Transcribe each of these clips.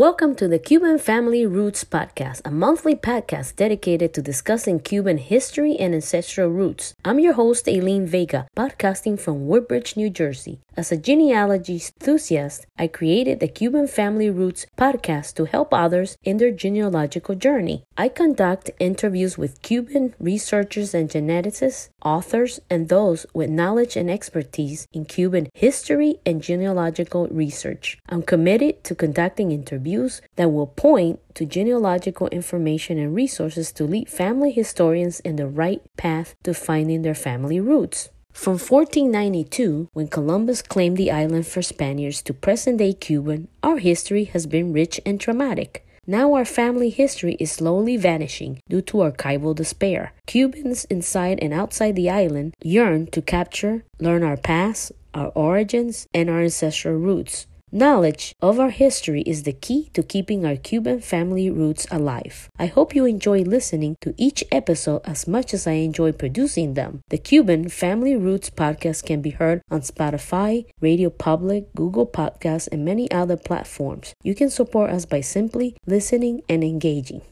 Welcome to the Cuban Family Roots Podcast, a monthly podcast dedicated to discussing Cuban history and ancestral roots. I'm your host, Aileen Vega, podcasting from Woodbridge, New Jersey. As a genealogy enthusiast, I created the Cuban Family Roots podcast to help others in their genealogical journey. I conduct interviews with Cuban researchers and geneticists, authors, and those with knowledge and expertise in Cuban history and genealogical research. I'm committed to conducting interviews that will point to genealogical information and resources to lead family historians in the right path to finding their family roots. From 1492, when Columbus claimed the island for Spaniards, to present day Cuba, our history has been rich and traumatic. Now our family history is slowly vanishing due to archival despair. Cubans inside and outside the island yearn to capture, learn our past, our origins, and our ancestral roots. Knowledge of our history is the key to keeping our Cuban family roots alive. I hope you enjoy listening to each episode as much as I enjoy producing them. The Cuban Family Roots podcast can be heard on Spotify, Radio Public, Google Podcasts, and many other platforms. You can support us by simply listening and engaging.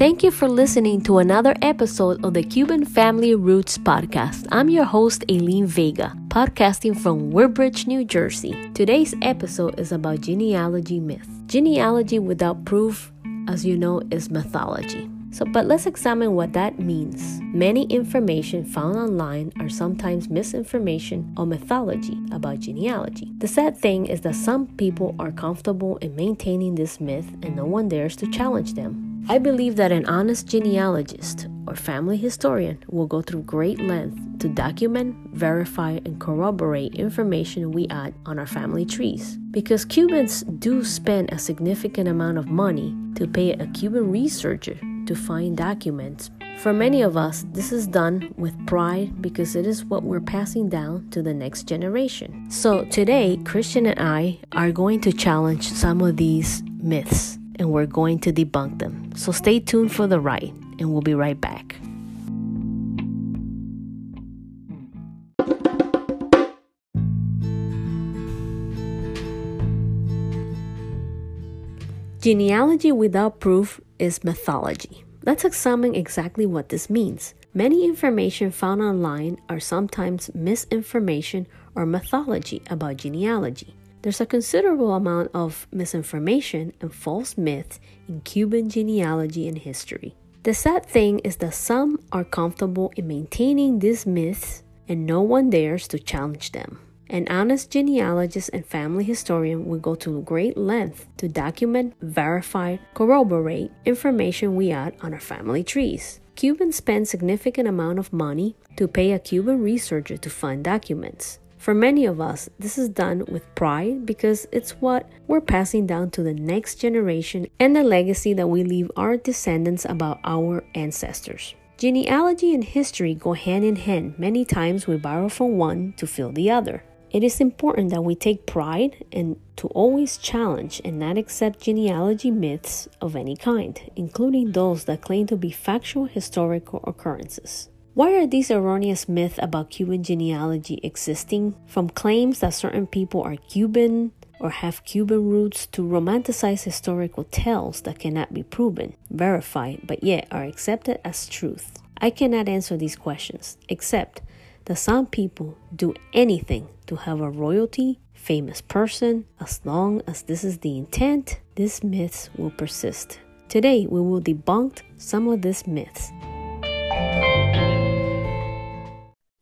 Thank you for listening to another episode of the Cuban Family Roots Podcast. I'm your host, Aileen Vega, podcasting from Woodbridge, New Jersey. Today's episode is about genealogy myth. Genealogy without proof, as you know, is mythology. So, but let's examine what that means. Many information found online are sometimes misinformation or mythology about genealogy. The sad thing is that some people are comfortable in maintaining this myth and no one dares to challenge them. I believe that an honest genealogist or family historian will go through great length to document, verify, and corroborate information we add on our family trees. Because Cubans do spend a significant amount of money to pay a Cuban researcher to find documents. For many of us, this is done with pride because it is what we're passing down to the next generation. So today, Christian and I are going to challenge some of these myths and we're going to debunk them. So stay tuned for the ride, and we'll be right back. Genealogy without proof is mythology. Let's examine exactly what this means. Many information found online are sometimes misinformation or mythology about genealogy. There's a considerable amount of misinformation and false myths in Cuban genealogy and history. The sad thing is that some are comfortable in maintaining these myths and no one dares to challenge them. An honest genealogist and family historian will go to great length to document, verify, corroborate information we add on our family trees. Cubans spend significant amount of money to pay a Cuban researcher to find documents. For many of us, this is done with pride because it's what we're passing down to the next generation and the legacy that we leave our descendants about our ancestors. Genealogy and history go hand in hand. Many times we borrow from one to fill the other. It is important that we take pride and to always challenge and not accept genealogy myths of any kind, including those that claim to be factual historical occurrences. Why are these erroneous myths about Cuban genealogy existing? From claims that certain people are Cuban or have Cuban roots to romanticize historical tales that cannot be proven, verified, but yet are accepted as truth. I cannot answer these questions, except that some people do anything to have a royalty, famous person. As long as this is the intent, these myths will persist. Today, we will debunk some of these myths.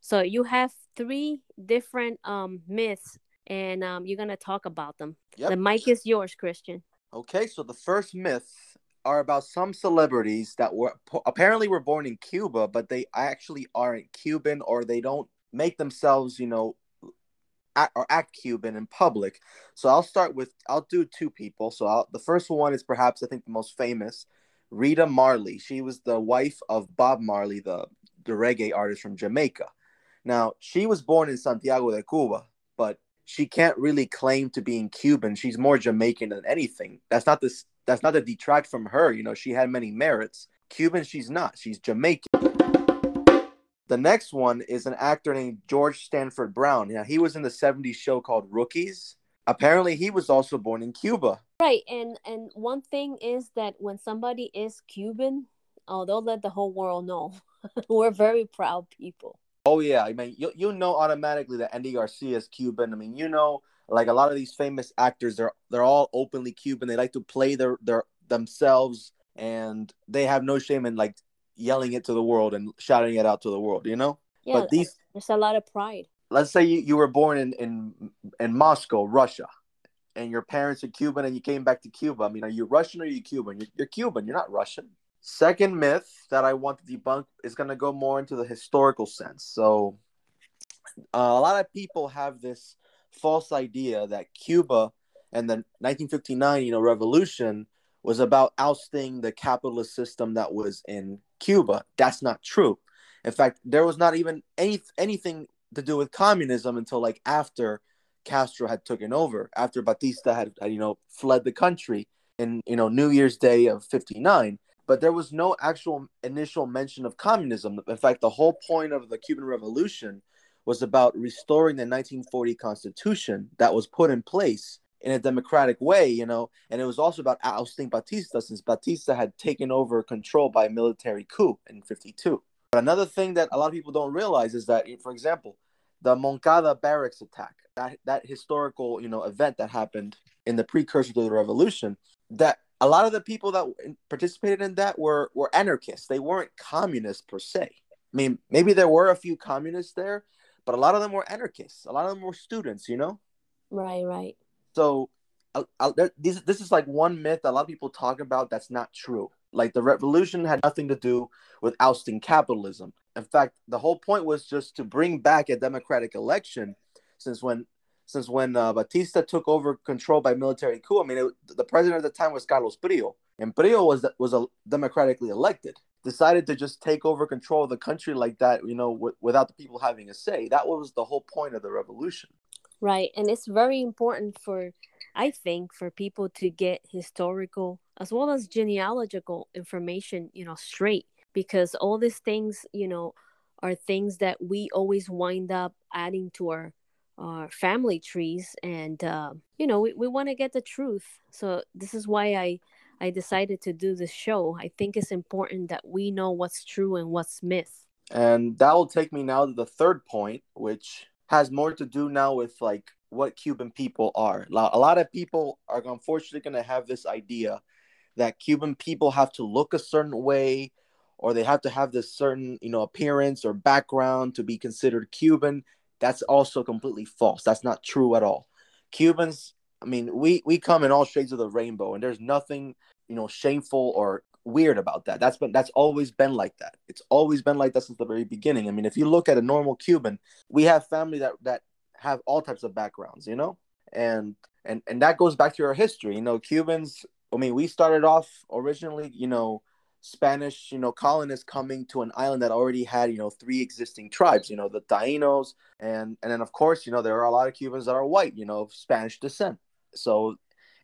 So you have three different um, myths, and um, you're gonna talk about them. Yep. The mic is yours, Christian. Okay, so the first myth are about some celebrities that were apparently were born in Cuba, but they actually aren't Cuban or they don't make themselves, you know, act, or act Cuban in public. So I'll start with I'll do two people. So I'll, the first one is perhaps I think the most famous, Rita Marley. She was the wife of Bob Marley, the the reggae artist from Jamaica. Now, she was born in Santiago de Cuba, but she can't really claim to being Cuban. She's more Jamaican than anything. That's not this that's not to detract from her. You know, she had many merits. Cuban, she's not. She's Jamaican. The next one is an actor named George Stanford Brown. Yeah, he was in the 70s show called Rookies. Apparently, he was also born in Cuba. Right, and and one thing is that when somebody is Cuban, oh, they'll let the whole world know. We're very proud people. Oh yeah, I mean, you you know automatically that Andy Garcia is Cuban. I mean, you know, like a lot of these famous actors, they're they're all openly Cuban. They like to play their their themselves, and they have no shame in like yelling it to the world and shouting it out to the world. You know. Yeah, but these there's a lot of pride. Let's say you, you were born in, in in Moscow, Russia, and your parents are Cuban, and you came back to Cuba. I mean, are you Russian or are you Cuban? You're, you're Cuban. You're not Russian. Second myth that I want to debunk is going to go more into the historical sense. So, uh, a lot of people have this false idea that Cuba and the 1959, you know, revolution was about ousting the capitalist system that was in Cuba. That's not true. In fact, there was not even any anything to do with communism until like after Castro had taken over, after Batista had, had you know fled the country in you know New Year's Day of '59 but there was no actual initial mention of communism. In fact, the whole point of the Cuban Revolution was about restoring the 1940 Constitution that was put in place in a democratic way, you know, and it was also about ousting Batista since Batista had taken over control by a military coup in 52. But another thing that a lot of people don't realize is that, for example, the Moncada barracks attack, that, that historical, you know, event that happened in the precursor to the revolution, that a lot of the people that participated in that were were anarchists. They weren't communists per se. I mean, maybe there were a few communists there, but a lot of them were anarchists. A lot of them were students. You know. Right. Right. So, uh, uh, this this is like one myth that a lot of people talk about that's not true. Like the revolution had nothing to do with ousting capitalism. In fact, the whole point was just to bring back a democratic election, since when since when uh, Batista took over control by military coup. I mean, it, the president at the time was Carlos Prío, and Brillo was was a democratically elected. Decided to just take over control of the country like that, you know, w- without the people having a say. That was the whole point of the revolution. Right, and it's very important for, I think, for people to get historical as well as genealogical information, you know, straight because all these things, you know, are things that we always wind up adding to our our family trees and uh, you know we, we want to get the truth. So this is why i i decided to do this show. I think it's important that we know what's true and what's myth. And that will take me now to the third point which has more to do now with like what cuban people are. A lot of people are unfortunately going to have this idea that cuban people have to look a certain way or they have to have this certain you know appearance or background to be considered cuban that's also completely false. That's not true at all. Cubans, I mean, we we come in all shades of the rainbow, and there's nothing you know shameful or weird about that. That's been that's always been like that. It's always been like that since the very beginning. I mean, if you look at a normal Cuban, we have family that that have all types of backgrounds, you know, and and and that goes back to our history. You know, Cubans. I mean, we started off originally, you know, Spanish, you know, colonists coming to an island that already had, you know, three existing tribes, you know, the Tainos, and and then of course, you know, there are a lot of Cubans that are white, you know, of Spanish descent. So,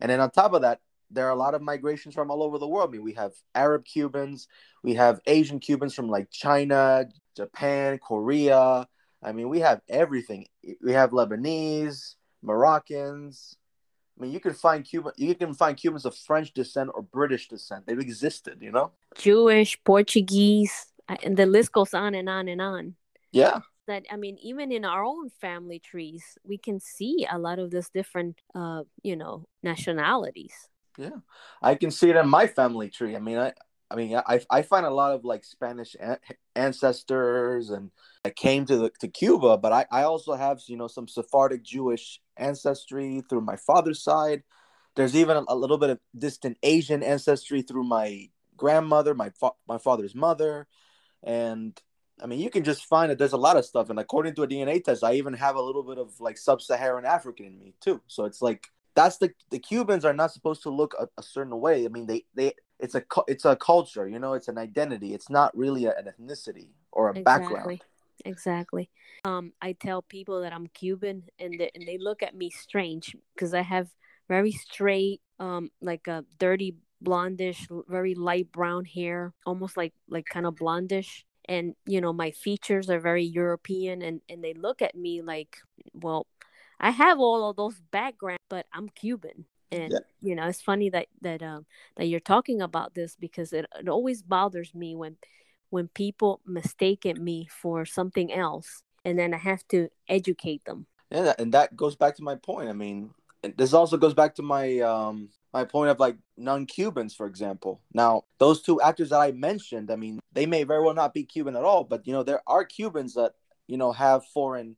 and then on top of that, there are a lot of migrations from all over the world. I mean, we have Arab Cubans, we have Asian Cubans from like China, Japan, Korea. I mean, we have everything. We have Lebanese, Moroccans, I mean, you can find Cuban, you can find Cubans of French descent or British descent. They've existed, you know. Jewish, Portuguese, and the list goes on and on and on. Yeah. That I mean, even in our own family trees, we can see a lot of this different, uh, you know, nationalities. Yeah, I can see it in my family tree. I mean, I, I mean, I, I find a lot of like Spanish ancestors, and I came to the, to Cuba, but I, I also have you know some Sephardic Jewish ancestry through my father's side. There's even a, a little bit of distant Asian ancestry through my grandmother, my fa- my father's mother, and I mean, you can just find that there's a lot of stuff. And according to a DNA test, I even have a little bit of like sub-Saharan African in me too. So it's like that's the the Cubans are not supposed to look a, a certain way. I mean, they they it's a it's a culture, you know, it's an identity. It's not really an ethnicity or a exactly. background. Exactly. Um, I tell people that I'm Cuban, and they, and they look at me strange because I have very straight, um, like a dirty blondish, very light brown hair, almost like like kind of blondish. And you know, my features are very European, and and they look at me like, well, I have all of those backgrounds, but I'm Cuban. And yeah. you know, it's funny that that um that you're talking about this because it, it always bothers me when when people mistaken me for something else, and then I have to educate them. Yeah, and that goes back to my point. I mean, this also goes back to my um my point of like non-Cubans, for example. Now, those two actors that I mentioned, I mean, they may very well not be Cuban at all, but you know, there are Cubans that you know have foreign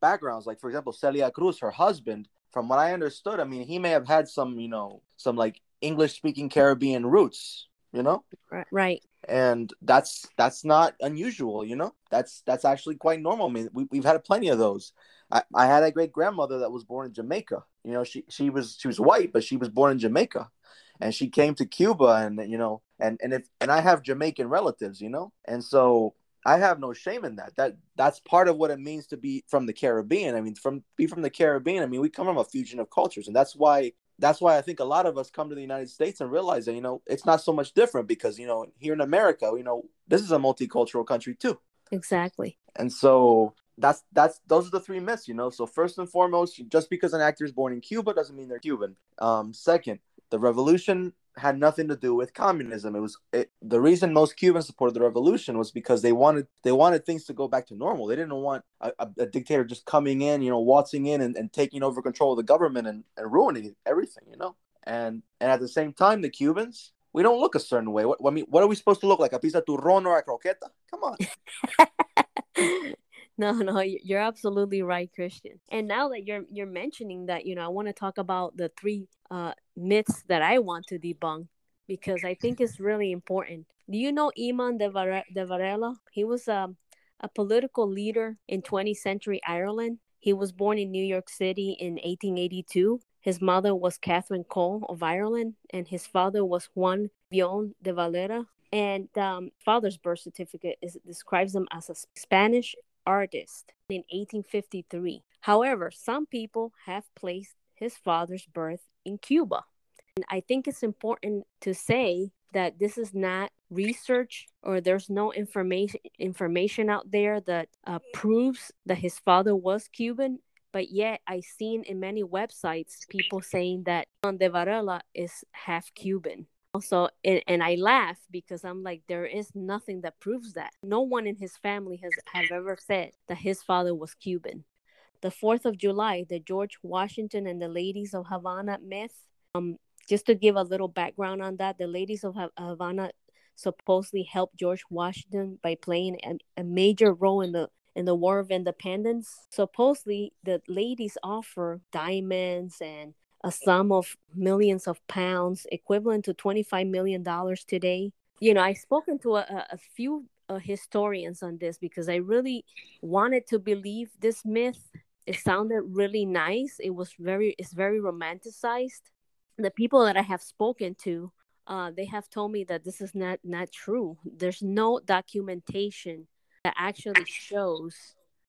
backgrounds. Like for example, Celia Cruz, her husband, from what I understood, I mean, he may have had some, you know, some like English-speaking Caribbean roots, you know. Right. And that's that's not unusual, you know. That's that's actually quite normal. I mean, we, we've had plenty of those. I, I had a great grandmother that was born in Jamaica. You know, she she was she was white, but she was born in Jamaica, and she came to Cuba, and you know, and and if and I have Jamaican relatives, you know, and so I have no shame in that. That that's part of what it means to be from the Caribbean. I mean, from be from the Caribbean. I mean, we come from a fusion of cultures, and that's why that's why I think a lot of us come to the United States and realize that you know it's not so much different because you know here in America, you know, this is a multicultural country too. Exactly. And so that's that's those are the three myths, you know. So first and foremost, just because an actor is born in Cuba doesn't mean they're Cuban. Um, second, the revolution had nothing to do with communism. It was it, the reason most Cubans supported the revolution was because they wanted they wanted things to go back to normal. They didn't want a, a, a dictator just coming in, you know, waltzing in and, and taking over control of the government and, and ruining everything, you know. And and at the same time, the Cubans we don't look a certain way. What, I mean, what are we supposed to look like? A pizza turrón or a croqueta? Come on. no, no, you're absolutely right, Christian. And now that you're you're mentioning that, you know, I want to talk about the three uh, myths that I want to debunk because I think it's really important. Do you know Eamon de, Var- de Varela? He was um, a political leader in 20th century Ireland. He was born in New York City in 1882 his mother was Catherine Coll of Ireland, and his father was Juan Bion de Valera. And um, father's birth certificate is, describes him as a Spanish artist in 1853. However, some people have placed his father's birth in Cuba. And I think it's important to say that this is not research or there's no information information out there that uh, proves that his father was Cuban but yet I've seen in many websites people saying that Juan De Varela is half Cuban. Also, and, and I laugh because I'm like, there is nothing that proves that. No one in his family has have ever said that his father was Cuban. The Fourth of July, the George Washington and the Ladies of Havana myth. Um, just to give a little background on that, the Ladies of Havana supposedly helped George Washington by playing a, a major role in the in the War of Independence. Supposedly, the ladies offer diamonds and a sum of millions of pounds, equivalent to $25 million today. You know, I've spoken to a, a few uh, historians on this because I really wanted to believe this myth. It sounded really nice. It was very, it's very romanticized. The people that I have spoken to, uh, they have told me that this is not not true. There's no documentation that actually shows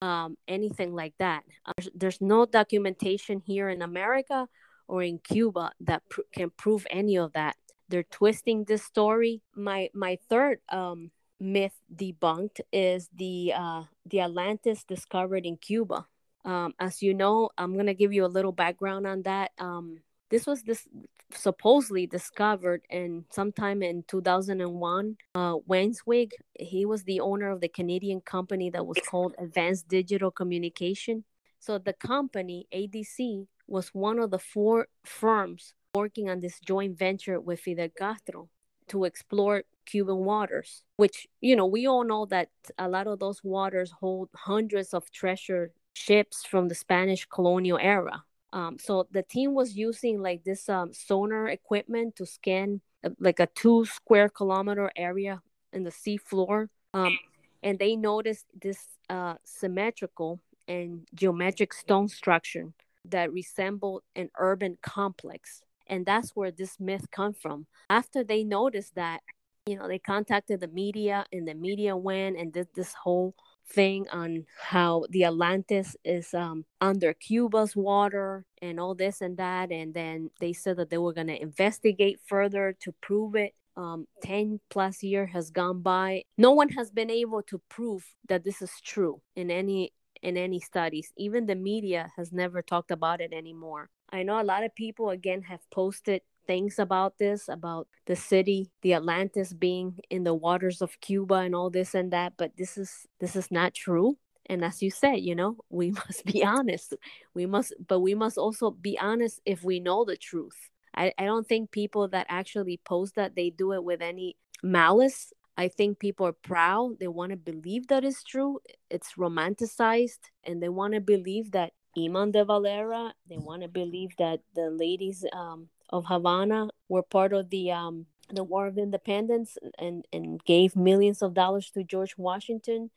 um, anything like that. Uh, there's, there's, no documentation here in America or in Cuba that pr- can prove any of that. They're twisting this story. My my third um, myth debunked is the uh, the Atlantis discovered in Cuba. Um, as you know, I'm gonna give you a little background on that. Um, this was this supposedly discovered in sometime in 2001 uh Weinzweig he was the owner of the Canadian company that was called Advanced Digital Communication so the company ADC was one of the four firms working on this joint venture with Fidel Castro to explore Cuban waters which you know we all know that a lot of those waters hold hundreds of treasure ships from the Spanish colonial era um, so the team was using like this um, sonar equipment to scan uh, like a two square kilometer area in the sea floor. Um, and they noticed this uh, symmetrical and geometric stone structure that resembled an urban complex. And that's where this myth come from. After they noticed that, you know, they contacted the media and the media went and did this whole thing on how the Atlantis is um, under Cuba's water and all this and that. And then they said that they were going to investigate further to prove it. Um, 10 plus year has gone by. No one has been able to prove that this is true in any in any studies. Even the media has never talked about it anymore. I know a lot of people again have posted things about this about the city the atlantis being in the waters of cuba and all this and that but this is this is not true and as you said you know we must be honest we must but we must also be honest if we know the truth i, I don't think people that actually post that they do it with any malice i think people are proud they want to believe that it's true it's romanticized and they want to believe that Eamon de Valera. They want to believe that the ladies um, of Havana were part of the um, the War of Independence and and gave millions of dollars to George Washington,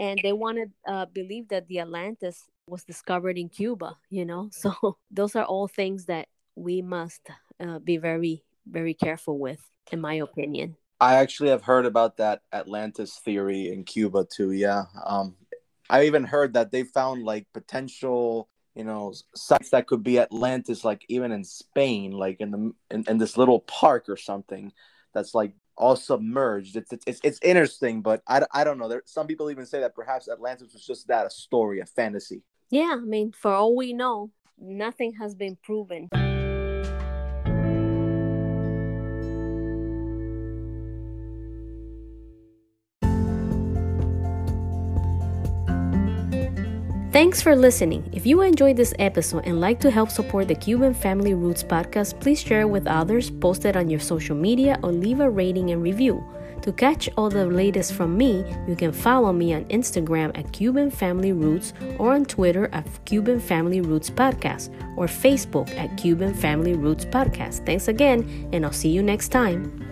and they want to uh, believe that the Atlantis was discovered in Cuba. You know, so those are all things that we must uh, be very very careful with, in my opinion. I actually have heard about that Atlantis theory in Cuba too. Yeah, um, I even heard that they found like potential you know sites that could be atlantis like even in spain like in the in, in this little park or something that's like all submerged. It's it's, it's interesting but I, I don't know. There some people even say that perhaps atlantis was just that a story a fantasy. Yeah i mean for all we know nothing has been proven Thanks for listening. If you enjoyed this episode and like to help support the Cuban Family Roots podcast, please share it with others, post it on your social media, or leave a rating and review. To catch all the latest from me, you can follow me on Instagram at Cuban Family Roots or on Twitter at Cuban Family Roots Podcast or Facebook at Cuban Family Roots Podcast. Thanks again, and I'll see you next time.